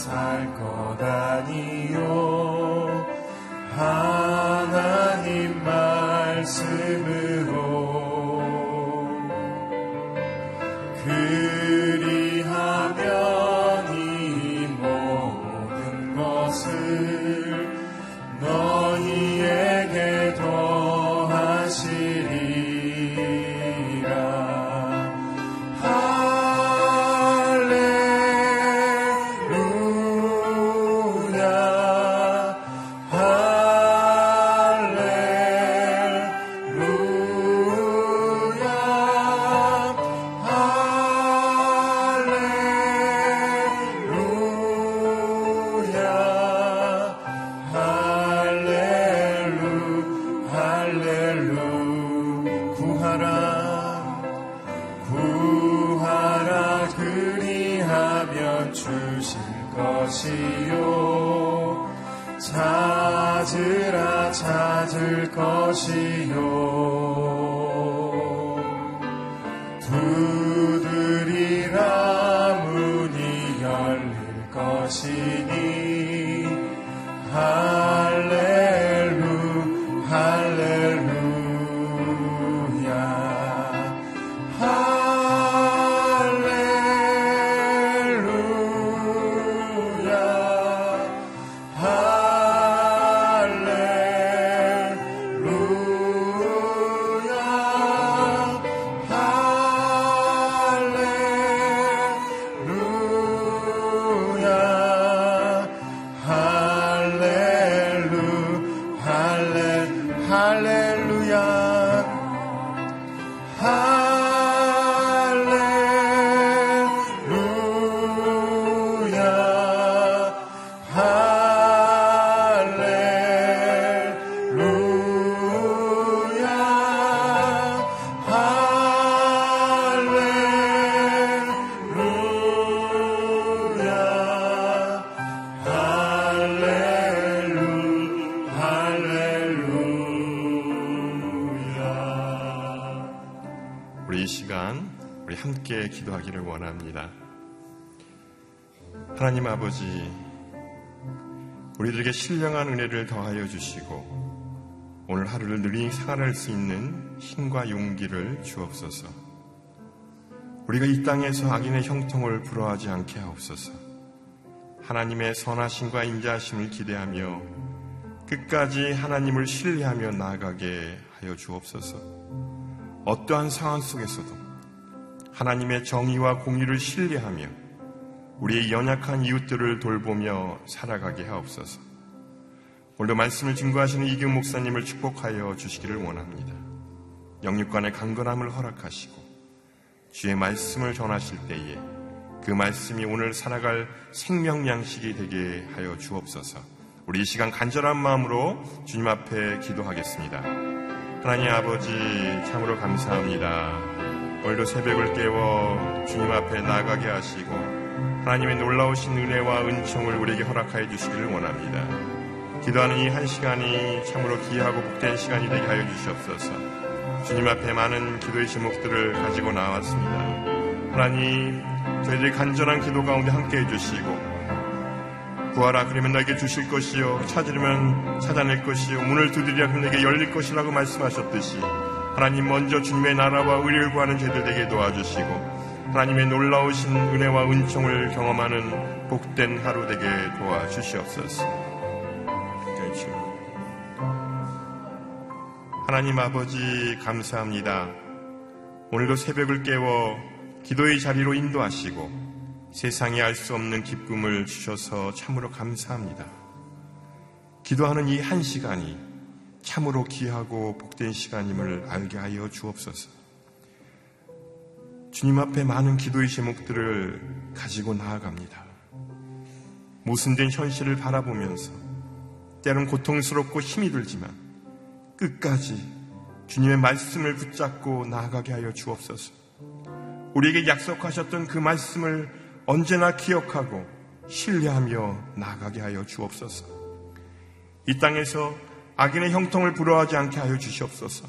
살 것 아니요. 찾으라 찾을 것이요. 두드리라 문이 열릴 것이니. 기도하기를 원합니다. 하나님 아버지, 우리들에게 신령한 은혜를 더하여 주시고 오늘 하루를 느리 살아낼 수 있는 힘과 용기를 주옵소서. 우리가 이 땅에서 악인의 형통을 부러워하지 않게 하옵소서. 하나님의 선하심과 인자하심을 기대하며 끝까지 하나님을 신뢰하며 나아가게 하여 주옵소서. 어떠한 상황 속에서도 하나님의 정의와 공의를 신뢰하며 우리의 연약한 이웃들을 돌보며 살아가게 하옵소서. 오늘도 말씀을 증거하시는 이규 목사님을 축복하여 주시기를 원합니다. 영육간의 강건함을 허락하시고 주의 말씀을 전하실 때에 그 말씀이 오늘 살아갈 생명 양식이 되게 하여 주옵소서. 우리 이 시간 간절한 마음으로 주님 앞에 기도하겠습니다. 하나님 아버지 참으로 감사합니다. 오늘도 새벽을 깨워 주님 앞에 나가게 하시고 하나님의 놀라우신 은혜와 은총을 우리에게 허락하여 주시기를 원합니다. 기도하는 이 한 시간이 참으로 귀하고 복된 시간이 되게 하여 주시옵소서. 주님 앞에 많은 기도의 제목들을 가지고 나왔습니다. 하나님, 저희들이 간절한 기도 가운데 함께 해주시고 구하라 그러면 너에게 주실 것이요 찾으려면 찾아낼 것이요 문을 두드리라 그러면 내게 열릴 것이라고 말씀하셨듯이 하나님 먼저 주님의 나라와 의를 구하는 제들에게 도와주시고 하나님의 놀라우신 은혜와 은총을 경험하는 복된 하루 되게 도와주시옵소서. 하나님 아버지 감사합니다. 오늘도 새벽을 깨워 기도의 자리로 인도하시고 세상이 알 수 없는 기쁨을 주셔서 참으로 감사합니다. 기도하는 이 한 시간이 참으로 귀하고 복된 시간임을 알게 하여 주옵소서. 주님 앞에 많은 기도의 제목들을 가지고 나아갑니다. 모순된 현실을 바라보면서 때론 고통스럽고 힘이 들지만 끝까지 주님의 말씀을 붙잡고 나아가게 하여 주옵소서. 우리에게 약속하셨던 그 말씀을 언제나 기억하고 신뢰하며 나아가게 하여 주옵소서. 이 땅에서 악인의 형통을 부러워하지 않게 하여 주시옵소서.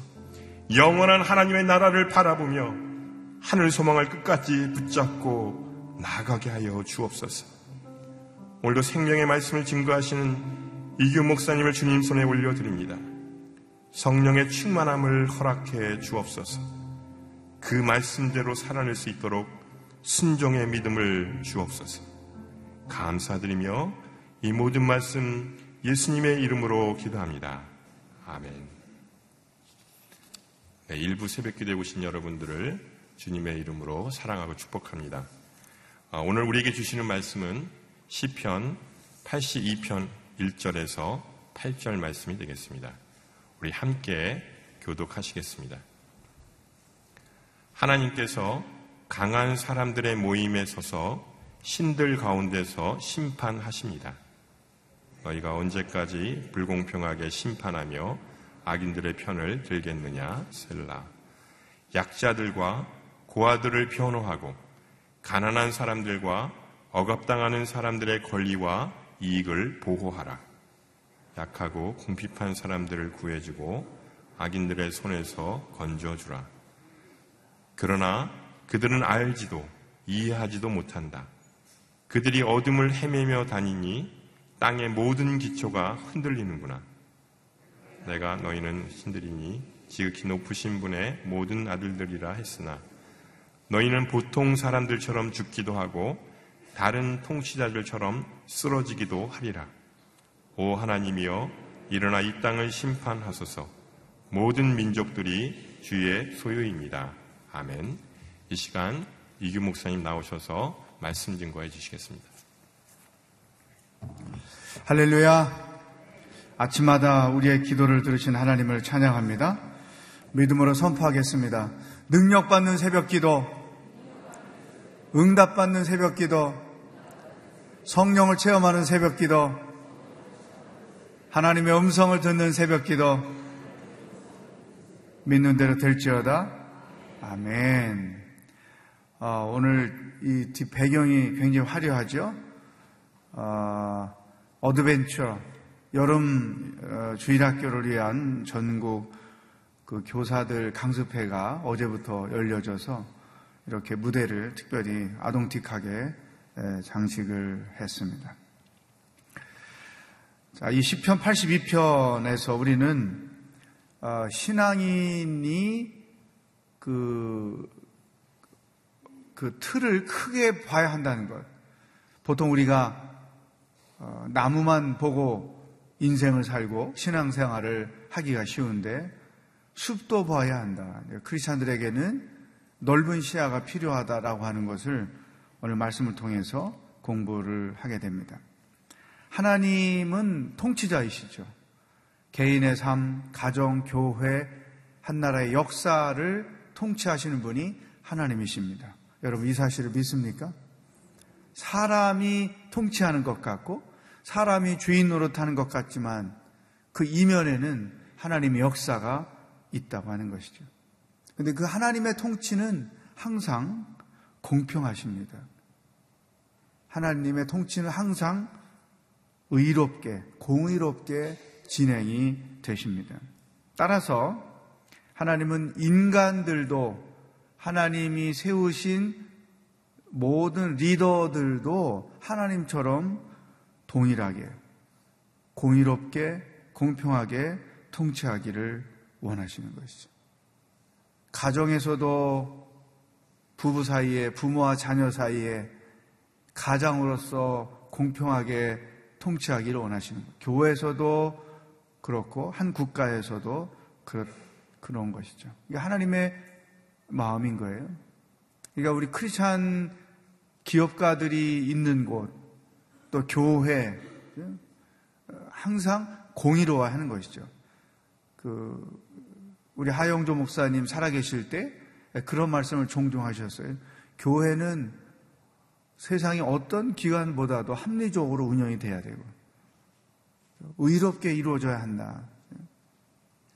영원한 하나님의 나라를 바라보며 하늘 소망을 끝까지 붙잡고 나아가게 하여 주옵소서. 오늘도 생명의 말씀을 증거하시는 이규 목사님을 주님 손에 올려드립니다. 성령의 충만함을 허락해 주옵소서. 그 말씀대로 살아낼 수 있도록 순종의 믿음을 주옵소서. 감사드리며 이 모든 말씀 예수님의 이름으로 기도합니다. 아멘. 네, 일부 새벽 기도에 오신 여러분들을 주님의 이름으로 사랑하고 축복합니다. 아, 오늘 우리에게 주시는 말씀은 시편 82편 1절에서 8절 말씀이 되겠습니다. 우리 함께 교독하시겠습니다. 하나님께서 강한 사람들의 모임에 서서 신들 가운데서 심판하십니다. 너희가 언제까지 불공평하게 심판하며 악인들의 편을 들겠느냐 셀라 약자들과 고아들을 변호하고 가난한 사람들과 억압당하는 사람들의 권리와 이익을 보호하라. 약하고 궁핍한 사람들을 구해주고 악인들의 손에서 건져주라. 그러나 그들은 알지도 이해하지도 못한다. 그들이 어둠을 헤매며 다니니 땅의 모든 기초가 흔들리는구나. 내가 너희는 신들이니 지극히 높으신 분의 모든 아들들이라 했으나 너희는 보통 사람들처럼 죽기도 하고 다른 통치자들처럼 쓰러지기도 하리라. 오 하나님이여 일어나 이 땅을 심판하소서. 모든 민족들이 주의 소유입니다. 아멘. 이 시간 이규 목사님 나오셔서 말씀 증거해 주시겠습니다. 할렐루야. 아침마다 우리의 기도를 들으신 하나님을 찬양합니다. 믿음으로 선포하겠습니다. 능력받는 새벽 기도, 응답받는 새벽 기도, 성령을 체험하는 새벽 기도, 하나님의 음성을 듣는 새벽 기도, 믿는 대로 될지어다. 아멘. 어, 오늘 이 뒷 배경이 굉장히 화려하죠. 어, adventure, 여름 어, 주일학교를 위한 전국 그 교사들 강습회가 어제부터 열려져서 이렇게 무대를 특별히 아동틱하게 장식을 했습니다. 자, 이 시편 82편에서 우리는 어, 신앙인이 그, 그 틀을 크게 봐야 한다는 것. 보통 우리가 어, 나무만 보고 인생을 살고 신앙생활을 하기가 쉬운데 숲도 봐야 한다. 크리스찬들에게는 넓은 시야가 필요하다라고 하는 것을 오늘 말씀을 통해서 공부를 하게 됩니다. 하나님은 통치자이시죠. 개인의 삶, 가정, 교회, 한 나라의 역사를 통치하시는 분이 하나님이십니다. 여러분 이 사실을 믿습니까? 사람이 통치하는 것 같고 사람이 주인 노릇하는 것 같지만 그 이면에는 하나님의 역사가 있다고 하는 것이죠. 근데 그 하나님의 통치는 항상 공평하십니다. 하나님의 통치는 항상 의롭게, 공의롭게 진행이 되십니다. 따라서 하나님은 인간들도 하나님이 세우신 모든 리더들도 하나님처럼 동일하게, 공의롭게, 공평하게 통치하기를 원하시는 것이죠. 가정에서도 부부 사이에, 부모와 자녀 사이에 가장으로서 공평하게 통치하기를 원하시는 것. 교회에서도 그렇고, 한 국가에서도 그렇, 그런 것이죠. 이게 하나님의 마음인 거예요. 그러니까 우리 크리스찬 기업가들이 있는 곳, 또 교회 항상 공의로워 하는 것이죠. 그 우리 하영조 목사님 살아계실 때 그런 말씀을 종종 하셨어요. 교회는 세상의 어떤 기관보다도 합리적으로 운영이 돼야 되고 의롭게 이루어져야 한다.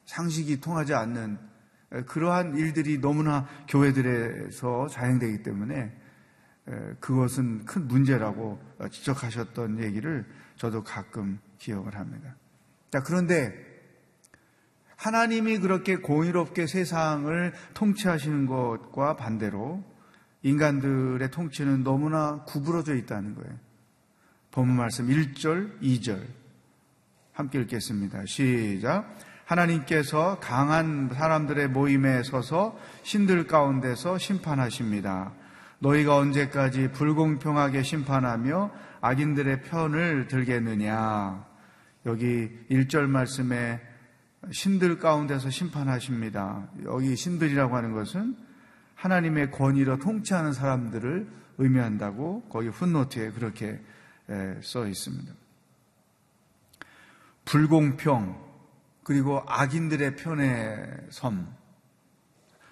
상식이 통하지 않는 그러한 일들이 너무나 교회들에서 자행되기 때문에 그것은 큰 문제라고 지적하셨던 얘기를 저도 가끔 기억을 합니다. 자, 그런데 하나님이 그렇게 공의롭게 세상을 통치하시는 것과 반대로 인간들의 통치는 너무나 구부러져 있다는 거예요. 본문 말씀 1절, 2절. 함께 읽겠습니다. 시작. 하나님께서 강한 사람들의 모임에 서서 신들 가운데서 심판하십니다. 너희가 언제까지 불공평하게 심판하며 악인들의 편을 들겠느냐. 여기 1절 말씀에 신들 가운데서 심판하십니다. 여기 신들이라고 하는 것은 하나님의 권위로 통치하는 사람들을 의미한다고 거기 훗노트에 그렇게 써 있습니다. 불공평, 그리고 악인들의 편의 섬,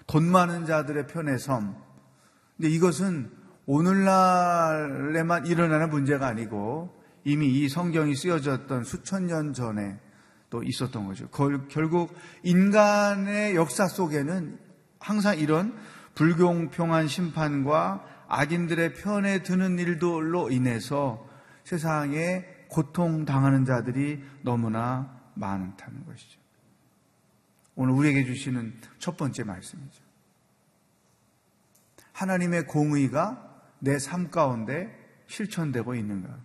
돈 많은 자들의 편의 섬, 근데 이것은 오늘날에만 일어나는 문제가 아니고 이미 이 성경이 쓰여졌던 수천 년 전에 또 있었던 거죠. 결국 인간의 역사 속에는 항상 이런 불공평한 심판과 악인들의 편에 드는 일들로 인해서 세상에 고통당하는 자들이 너무나 많다는 것이죠. 오늘 우리에게 주시는 첫 번째 말씀이죠. 하나님의 공의가 내 삶 가운데 실천되고 있는가?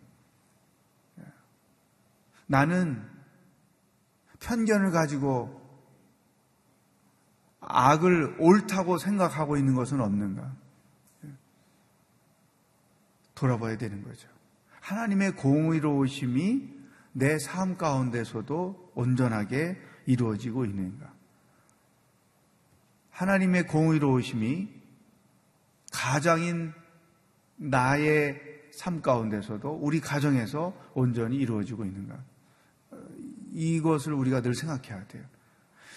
나는 편견을 가지고 악을 옳다고 생각하고 있는 것은 없는가? 돌아봐야 되는 거죠. 하나님의 공의로우심이 내 삶 가운데서도 온전하게 이루어지고 있는가? 하나님의 공의로우심이 가장인 나의 삶 가운데서도 우리 가정에서 온전히 이루어지고 있는가? 이것을 우리가 늘 생각해야 돼요.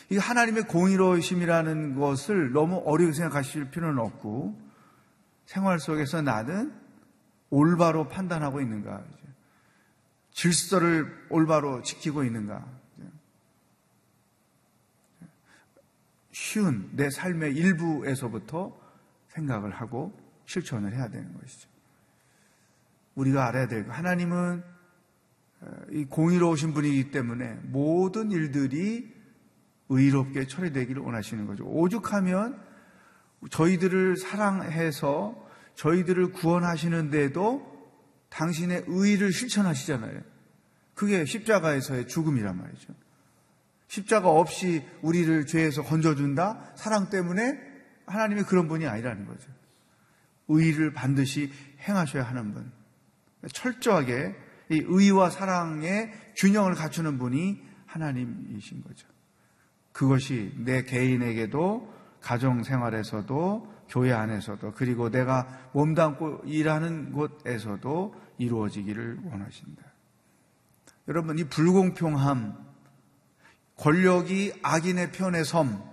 이 하나님의 공의로우심이라는 것을 너무 어렵게 생각하실 필요는 없고 생활 속에서 나는 올바로 판단하고 있는가? 질서를 올바로 지키고 있는가? 쉬운 내 삶의 일부에서부터 생각을 하고 실천을 해야 되는 것이죠. 우리가 알아야 될 것. 하나님은 어, 이 공의로우신 분이기 때문에 모든 일들이 의롭게 처리되기를 원하시는 거죠. 오죽하면 저희들을 사랑해서 저희들을 구원하시는데도 당신의 의를 실천하시잖아요. 그게 십자가에서의 죽음이란 말이죠. 십자가 없이 우리를 죄에서 건져준다? 사랑 때문에 하나님이 그런 분이 아니라는 거죠. 의를 반드시 행하셔야 하는 분. 철저하게 이 의와 사랑의 균형을 갖추는 분이 하나님이신 거죠. 그것이 내 개인에게도 가정 생활에서도 교회 안에서도 그리고 내가 몸담고 일하는 곳에서도 이루어지기를 원하신다. 여러분 이 불공평함, 권력이 악인의 편에 섬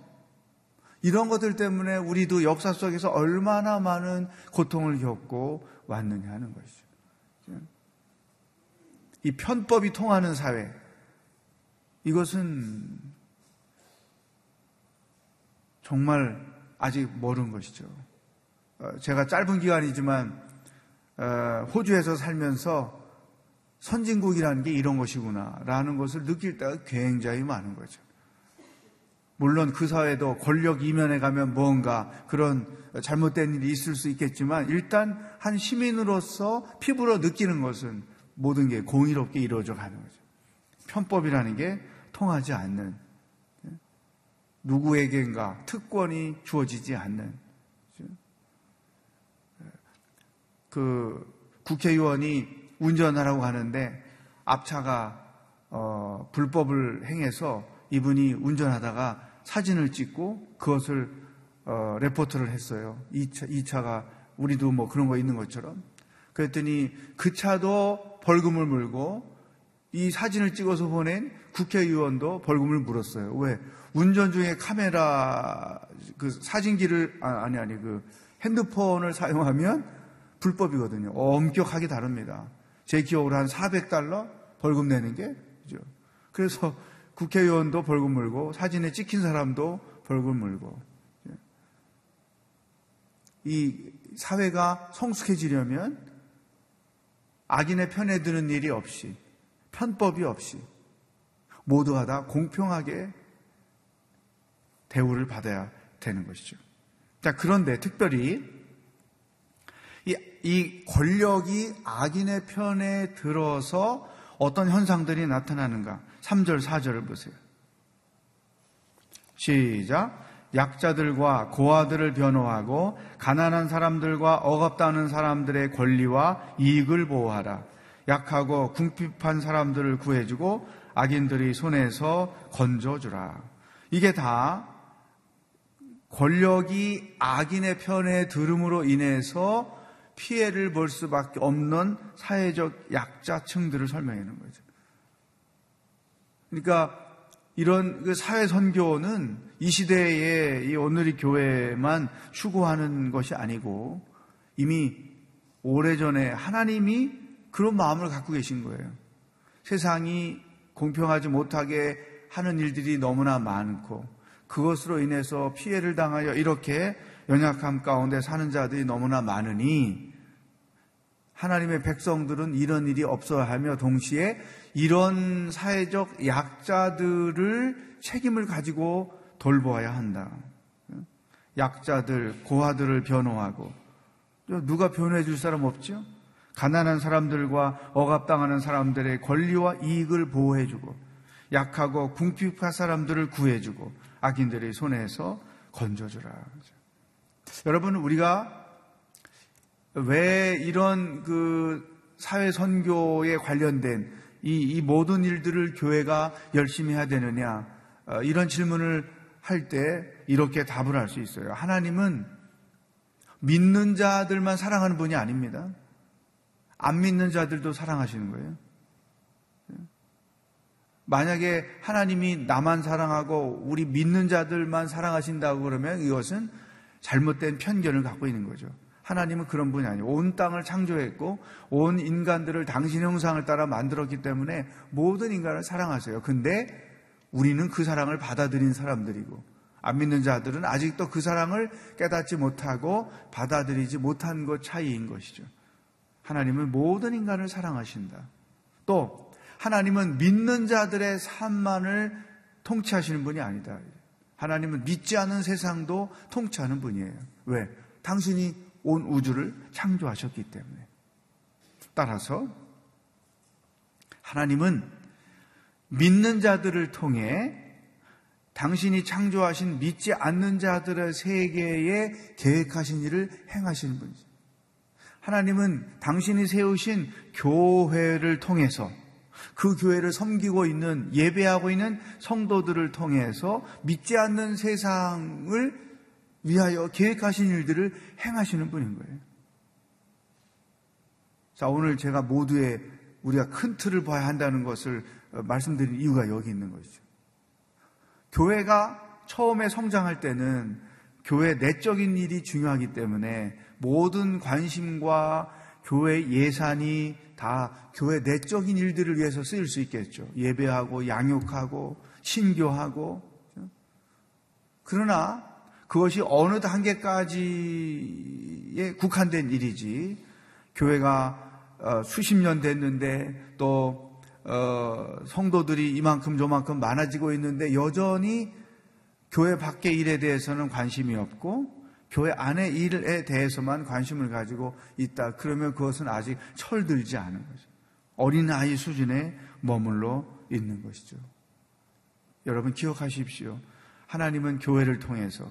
이런 것들 때문에 우리도 역사 속에서 얼마나 많은 고통을 겪고 왔느냐 하는 것이죠. 이 편법이 통하는 사회, 이것은 정말 아직 모르는 것이죠. 어, 제가 짧은 기간이지만 어, 호주에서 살면서 선진국이라는 게 이런 것이구나라는 것을 느낄 때가 굉장히 많은 거죠. 물론 그 사회도 권력 이면에 가면 뭔가 그런 잘못된 일이 있을 수 있겠지만 일단 한 시민으로서 피부로 느끼는 것은 모든 게 공의롭게 이루어져 가는 거죠. 편법이라는 게 통하지 않는 누구에게인가 특권이 주어지지 않는 그 국회의원이 운전하라고 하는데 앞차가 어, 불법을 행해서 이분이 운전하다가 사진을 찍고 그것을 어, 레포트를 했어요. 이, 차, 이 차가 우리도 뭐 그런 거 있는 것처럼. 그랬더니 그 차도 벌금을 물고 이 사진을 찍어서 보낸 국회의원도 벌금을 물었어요. 왜? 운전 중에 카메라 그 사진기를 아, 아니 아니 그 핸드폰을 사용하면 불법이거든요. 엄격하게 다릅니다. 제 기억으로 한 400달러 벌금 내는 게 그죠. 그래서 국회의원도 벌금 물고 사진에 찍힌 사람도 벌금 물고 이 사회가 성숙해지려면 악인의 편에 드는 일이 없이 편법이 없이 모두가 다 공평하게 대우를 받아야 되는 것이죠. 자, 그런데 특별히 이, 이 권력이 악인의 편에 들어서 어떤 현상들이 나타나는가? 3절, 4절을 보세요. 시작. 약자들과 고아들을 변호하고 가난한 사람들과 억압당하는 사람들의 권리와 이익을 보호하라. 약하고 궁핍한 사람들을 구해주고 악인들의 손에서 건져주라. 이게 다 권력이 악인의 편에 들음으로 인해서 피해를 볼 수밖에 없는 사회적 약자층들을 놓은 거죠. 그러니까 이런 그 사회 선교는 이 시대에 이 오늘의 교회만 추구하는 것이 아니고 이미 오래전에 하나님이 그런 마음을 갖고 계신 거예요. 세상이 공평하지 못하게 하는 일들이 너무나 많고 그것으로 인해서 피해를 당하여 이렇게 연약함 가운데 사는 자들이 너무나 많으니 하나님의 백성들은 이런 일이 없어야 하며 동시에 이런 사회적 약자들을 책임을 가지고 돌보아야 한다. 약자들, 고아들을 변호하고 누가 변호해 줄 사람 없죠? 가난한 사람들과 억압당하는 사람들의 권리와 이익을 보호해 주고 약하고 궁핍한 사람들을 구해 주고 악인들의 손에서 건져 주라. 여러분 우리가 왜 이런 그 사회 선교에 관련된 이, 이 모든 일들을 교회가 열심히 해야 되느냐 어, 이런 질문을 할 때 이렇게 답을 할 수 있어요. 하나님은 믿는 자들만 사랑하는 분이 아닙니다. 안 믿는 자들도 사랑하시는 거예요. 만약에 하나님이 나만 사랑하고 우리 믿는 자들만 사랑하신다고 그러면 이것은 잘못된 편견을 갖고 있는 거죠. 하나님은 그런 분이 아니에요. 온 땅을 창조했고 온 인간들을 당신 형상을 따라 만들었기 때문에 모든 인간을 사랑하세요. 근데 우리는 그 사랑을 받아들인 사람들이고 안 믿는 자들은 아직도 그 사랑을 깨닫지 못하고 받아들이지 못한 것 차이인 것이죠. 하나님은 모든 인간을 사랑하신다. 또 하나님은 믿는 자들의 삶만을 통치하시는 분이 아니다. 하나님은 믿지 않은 세상도 통치하는 분이에요. 왜? 당신이 온 우주를 창조하셨기 때문에. 따라서 하나님은 믿는 자들을 통해 당신이 창조하신 믿지 않는 자들의 세계에 계획하신 일을 행하시는 분이죠. 하나님은 당신이 세우신 교회를 통해서 그 교회를 섬기고 있는 예배하고 있는 성도들을 통해서 믿지 않는 세상을 위하여 계획하신 일들을 행하시는 분인 거예요. 자, 오늘 제가 모두의 우리가 큰 틀을 봐야 한다는 것을 어, 말씀드린 이유가 여기 있는 것이죠. 교회가 처음에 성장할 때는 교회 내적인 일이 중요하기 때문에 모든 관심과 교회 예산이 다 교회 내적인 일들을 위해서 쓰일 수 있겠죠. 예배하고 양육하고 신교하고. 그러나 그것이 어느 단계까지에 국한된 일이지 교회가 어, 수십 년 됐는데 또 어, 성도들이 이만큼 저만큼 많아지고 있는데 여전히 교회 밖의 일에 대해서는 관심이 없고 교회 안의 일에 대해서만 관심을 가지고 있다. 그러면 그것은 아직 철들지 않은 거죠. 어린아이 수준에 머물러 있는 것이죠. 여러분 기억하십시오. 하나님은 교회를 통해서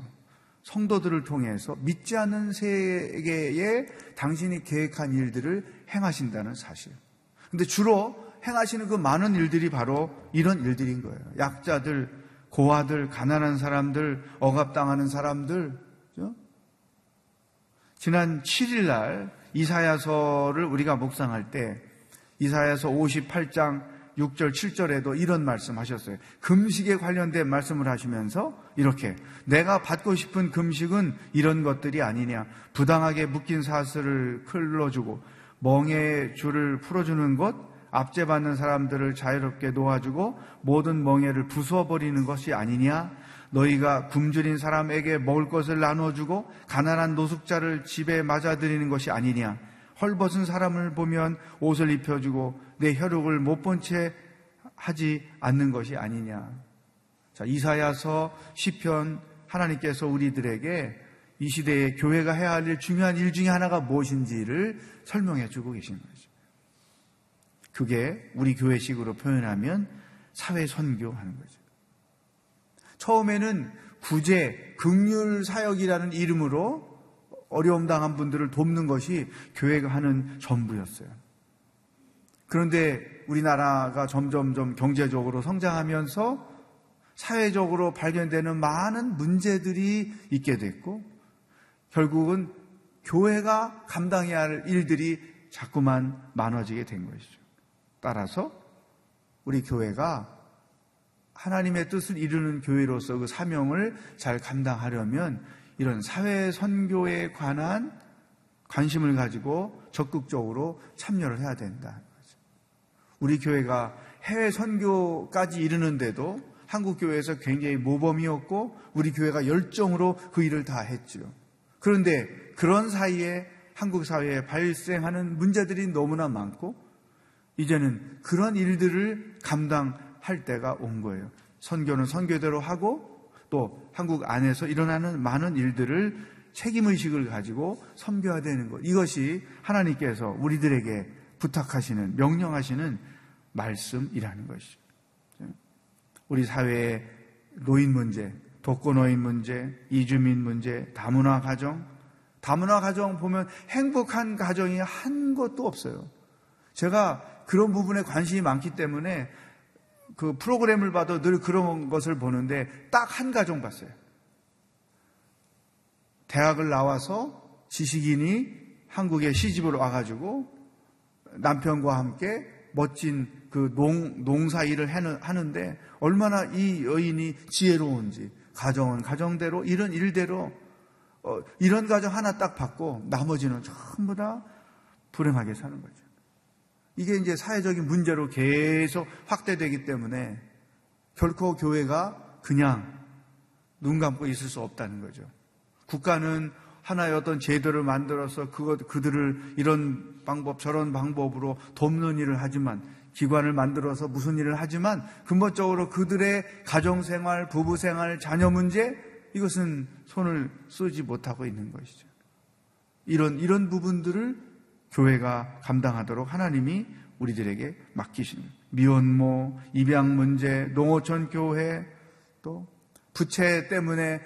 성도들을 통해서 믿지 않는 세계에 당신이 계획한 일들을 행하신다는 사실. 근데 주로 행하시는 그 많은 일들이 바로 이런 일들인 거예요. 약자들, 고아들, 가난한 사람들, 억압당하는 사람들. 그렇죠? 지난 7일 날 이사야서를 우리가 묵상할 때 이사야서 58장 6절, 7절에도 이런 말씀 하셨어요. 금식에 관련된 말씀을 하시면서 이렇게 내가 받고 싶은 금식은 이런 것들이 아니냐. 부당하게 묶인 사슬을 클러주고 멍에 줄을 풀어주는 것, 압제받는 사람들을 자유롭게 놓아주고 모든 멍에를 부숴버리는 것이 아니냐. 너희가 굶주린 사람에게 먹을 것을 나눠주고 가난한 노숙자를 집에 맞아들이는 것이 아니냐. 헐벗은 사람을 보면 옷을 입혀주고 내 혈육을 못 본 채 하지 않는 것이 아니냐. 자, 이사야서 시편 하나님께서 우리들에게 이 시대에 교회가 해야 할 일, 중요한 일 중에 하나가 무엇인지를 설명해 주고 계신 거죠. 그게 우리 교회식으로 표현하면 사회 선교하는 거죠. 처음에는 구제, 극률 사역이라는 이름으로 어려움 당한 분들을 돕는 것이 교회가 하는 전부였어요. 그런데 우리나라가 점점점 경제적으로 성장하면서 사회적으로 발견되는 많은 문제들이 있게 됐고 결국은 교회가 감당해야 할 일들이 자꾸만 많아지게 된 것이죠. 따라서 우리 교회가 하나님의 뜻을 이루는 교회로서 그 사명을 잘 감당하려면 이런 사회 선교에 관한 관심을 가지고 적극적으로 참여를 해야 된다. 우리 교회가 해외 선교까지 이르는데도 한국 교회에서 굉장히 모범이었고 우리 교회가 열정으로 그 일을 다 했죠. 그런데 그런 사이에 한국 사회에 발생하는 문제들이 너무나 많고 이제는 그런 일들을 감당할 때가 온 거예요. 선교는 선교대로 하고 또 한국 안에서 일어나는 많은 일들을 책임의식을 가지고 섬겨야 되는 것. 이것이 하나님께서 우리들에게 부탁하시는, 명령하시는 말씀이라는 것이죠. 우리 사회의 노인 문제, 독거노인 문제, 이주민 문제, 다문화 가정, 다문화 가정 보면 행복한 가정이 한 것도 없어요. 제가 그런 부분에 관심이 많기 때문에 그 프로그램을 봐도 늘 그런 것을 보는데 딱 한 가정 봤어요. 대학을 나와서 지식인이 한국에 시집을 와가지고 남편과 함께 멋진 그 농, 농사 일을 하는데 얼마나 이 여인이 지혜로운지 가정은 가정대로 이런 일대로 어, 이런 가정 하나 딱 받고 나머지는 전부 다 불행하게 사는 거죠. 이게 이제 사회적인 문제로 계속 확대되기 때문에 결코 교회가 그냥 눈 감고 있을 수 없다는 거죠. 국가는 하나의 어떤 제도를 만들어서 그것 그들을 이런 방법 저런 방법으로 돕는 일을 하지만 기관을 만들어서 무슨 일을 하지만 근본적으로 그들의 가정 생활, 부부 생활, 자녀 문제 이것은 손을 쓰지 못하고 있는 것이죠. 이런 이런 부분들을 교회가 감당하도록 하나님이 우리들에게 맡기시는 미혼모, 입양 문제, 농어촌 교회 또 부채 때문에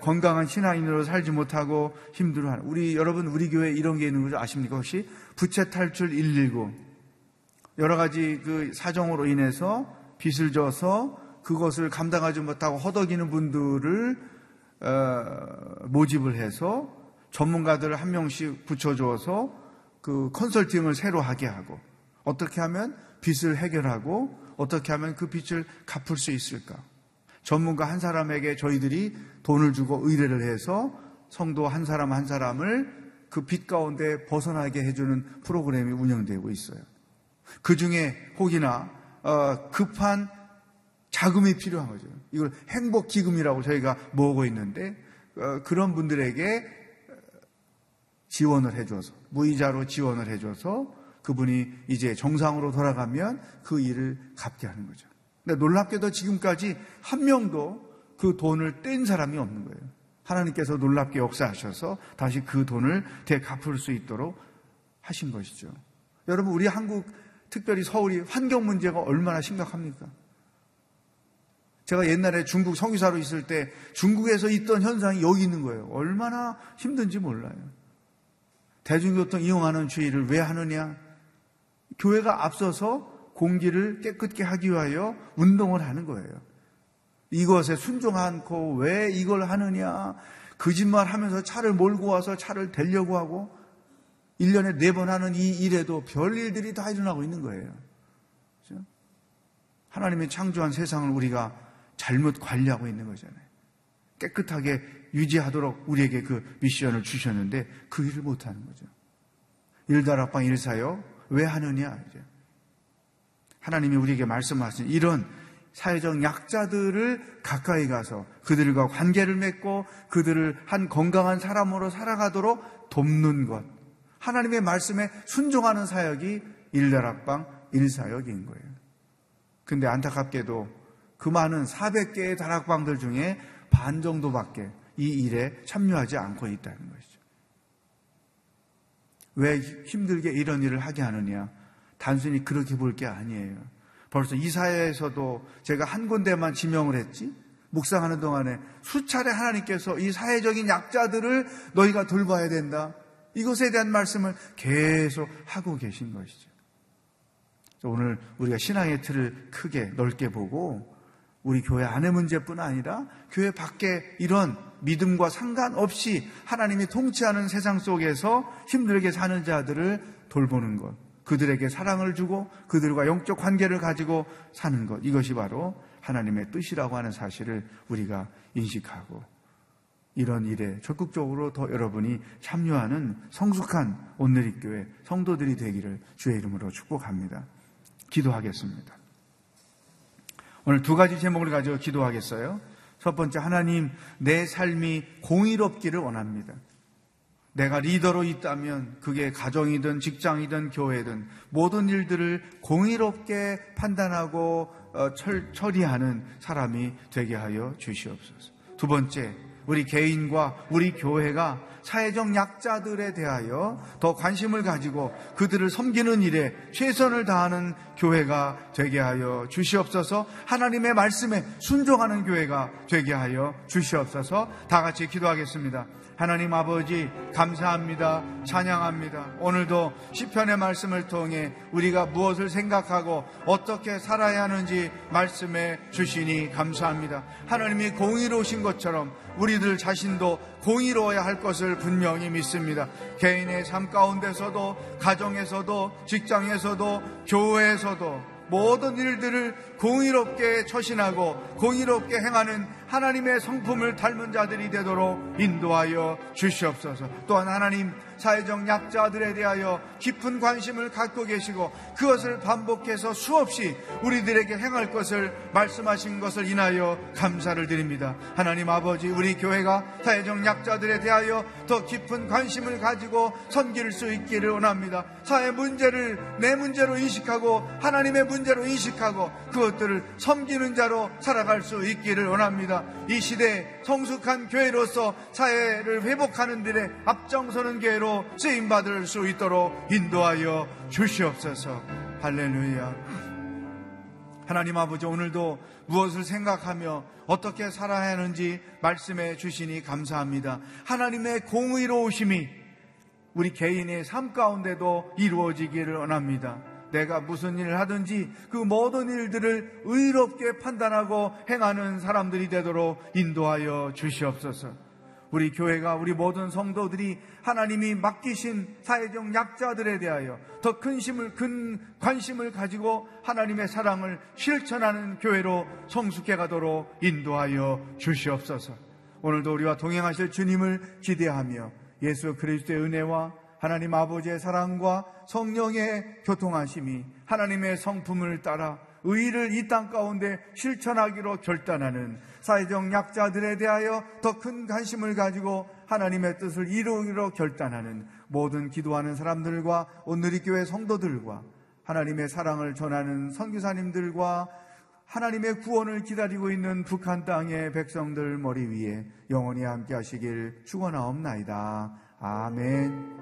건강한 신앙인으로 살지 못하고 힘들어하는 우리 여러분 우리 교회 이런 게 있는 거 아십니까 혹시? 부채 탈출 119 여러 가지 그 사정으로 인해서 빚을 져서 그것을 감당하지 못하고 허덕이는 분들을 어, 모집을 해서 전문가들을 한 명씩 붙여줘서 그 컨설팅을 새로 하게 하고 어떻게 하면 빚을 해결하고 어떻게 하면 그 빚을 갚을 수 있을까? 전문가 한 사람에게 저희들이 돈을 주고 의뢰를 해서 성도 한 사람 한 사람을 그빚 가운데 벗어나게 해주는 프로그램이 운영되고 있어요. 그 중에 혹이나 어, 급한 자금이 필요한 거죠. 이걸 행복기금이라고 저희가 모으고 있는데 어, 그런 분들에게 지원을 해줘서 무이자로 지원을 해줘서 그분이 이제 정상으로 돌아가면 그 일을 갚게 하는 거죠. 근데 놀랍게도 지금까지 한 명도 그 돈을 뗀 사람이 없는 거예요. 하나님께서 놀랍게 역사하셔서 다시 그 돈을 되갚을 수 있도록 하신 것이죠. 여러분, 우리 한국, 특별히 서울이 환경 문제가 얼마나 심각합니까? 제가 옛날에 중국 성유사로 있을 때 중국에서 있던 현상이 여기 있는 거예요. 얼마나 힘든지 몰라요. 대중교통 이용하는 주의를 왜 하느냐? 교회가 앞서서 공기를 깨끗게 하기 위하여 운동을 하는 거예요. 이것에 순종 않고 왜 이걸 하느냐? 거짓말 하면서 차를 몰고 와서 차를 대려고 하고 1년에 4번 하는 이 일에도 별 일들이 다 일어나고 있는 거예요. 그렇죠? 하나님의 창조한 세상을 우리가 잘못 관리하고 있는 거잖아요. 깨끗하게 유지하도록 우리에게 그 미션을 주셨는데 그 일을 못하는 거죠. 일다락방 일사요. 왜 하느냐? 이제. 하나님이 우리에게 말씀하신 이런 사회적 약자들을 가까이 가서 그들과 관계를 맺고 그들을 한 건강한 사람으로 살아가도록 돕는 것. 하나님의 말씀에 순종하는 사역이 일다락방 일사역인 거예요. 근데 안타깝게도 그 많은 400개의 다락방들 중에 반 정도밖에 이 일에 참여하지 않고 있다는 것이죠. 왜 힘들게 이런 일을 하게 하느냐? 단순히 그렇게 볼 게 아니에요. 벌써 이사회에서도 제가 한 군데만 지명을 했지 묵상하는 동안에 수차례 하나님께서 이 사회적인 약자들을 너희가 돌봐야 된다. 이것에 대한 말씀을 계속 하고 계신 것이죠. 오늘 우리가 신앙의 틀을 크게 넓게 보고 우리 교회 안의 문제뿐 아니라 교회 밖에 이런 믿음과 상관없이 하나님이 통치하는 세상 속에서 힘들게 사는 자들을 돌보는 것. 그들에게 사랑을 주고 그들과 영적 관계를 가지고 사는 것. 이것이 바로 하나님의 뜻이라고 하는 사실을 우리가 인식하고 이런 일에 적극적으로 더 여러분이 참여하는 성숙한 온누리교회 성도들이 되기를 주의 이름으로 축복합니다. 기도하겠습니다. 오늘 두 가지 제목을 가지고 기도하겠어요. 첫 번째, 하나님, 내 삶이 공의롭기를 원합니다. 내가 리더로 있다면 그게 가정이든 직장이든 교회든 모든 일들을 공의롭게 판단하고 어, 처리하는 사람이 되게 하여 주시옵소서. 두 번째, 우리 개인과 우리 교회가 사회적 약자들에 대하여 더 관심을 가지고 그들을 섬기는 일에 최선을 다하는 교회가 되게 하여 주시옵소서 하나님의 말씀에 순종하는 교회가 되게 하여 주시옵소서 다 같이 기도하겠습니다. 하나님 아버지 감사합니다. 찬양합니다. 오늘도 시편의 말씀을 통해 우리가 무엇을 생각하고 어떻게 살아야 하는지 말씀해 주시니 감사합니다. 하나님이 공의로우신 것처럼 우리들 자신도 공의로워야 할 것을 분명히 믿습니다. 개인의 삶 가운데서도 가정에서도 직장에서도 교회에서도 모든 일들을 공의롭게 처신하고 공의롭게 행하는 하나님의 성품을 닮은 자들이 되도록 인도하여 주시옵소서. 또한 하나님 사회적 약자들에 대하여 깊은 관심을 갖고 계시고 그것을 반복해서 수없이 우리들에게 행할 것을 말씀하신 것을 인하여 감사를 드립니다. 하나님 아버지 우리 교회가 사회적 약자들에 대하여 더 깊은 관심을 가지고 섬길 수 있기를 원합니다. 사회 문제를 내 문제로 인식하고 하나님의 문제로 인식하고 그것들을 섬기는 자로 살아갈 수 있기를 원합니다. 이 시대 성숙한 교회로서 사회를 회복하는 데에 앞장서는 교회로 쓰임 받을 수 있도록 인도하여 주시옵소서. 할렐루야. 하나님 아버지 오늘도 무엇을 생각하며 어떻게 살아야 하는지 말씀해 주시니 감사합니다. 하나님의 공의로우심이 우리 개인의 삶 가운데도 이루어지기를 원합니다. 내가 무슨 일을 하든지 그 모든 일들을 의롭게 판단하고 행하는 사람들이 되도록 인도하여 주시옵소서. 우리 교회가 우리 모든 성도들이 하나님이 맡기신 사회적 약자들에 대하여 더 큰 심을 큰 관심을 가지고 하나님의 사랑을 실천하는 교회로 성숙해 가도록 인도하여 주시옵소서. 오늘도 우리와 동행하실 주님을 기대하며 예수 그리스도의 은혜와 하나님 아버지의 사랑과 성령의 교통하심이 하나님의 성품을 따라 의를 이 땅 가운데 실천하기로 결단하는 사회적 약자들에 대하여 더 큰 관심을 가지고 하나님의 뜻을 이루기로 결단하는 모든 기도하는 사람들과 오늘의 교회 성도들과 하나님의 사랑을 전하는 선교사님들과 하나님의 구원을 기다리고 있는 북한 땅의 백성들 머리 위에 영원히 함께 하시길 축원하옵나이다. 아멘.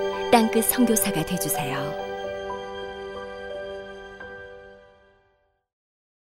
땅끝 성교사가 되주세요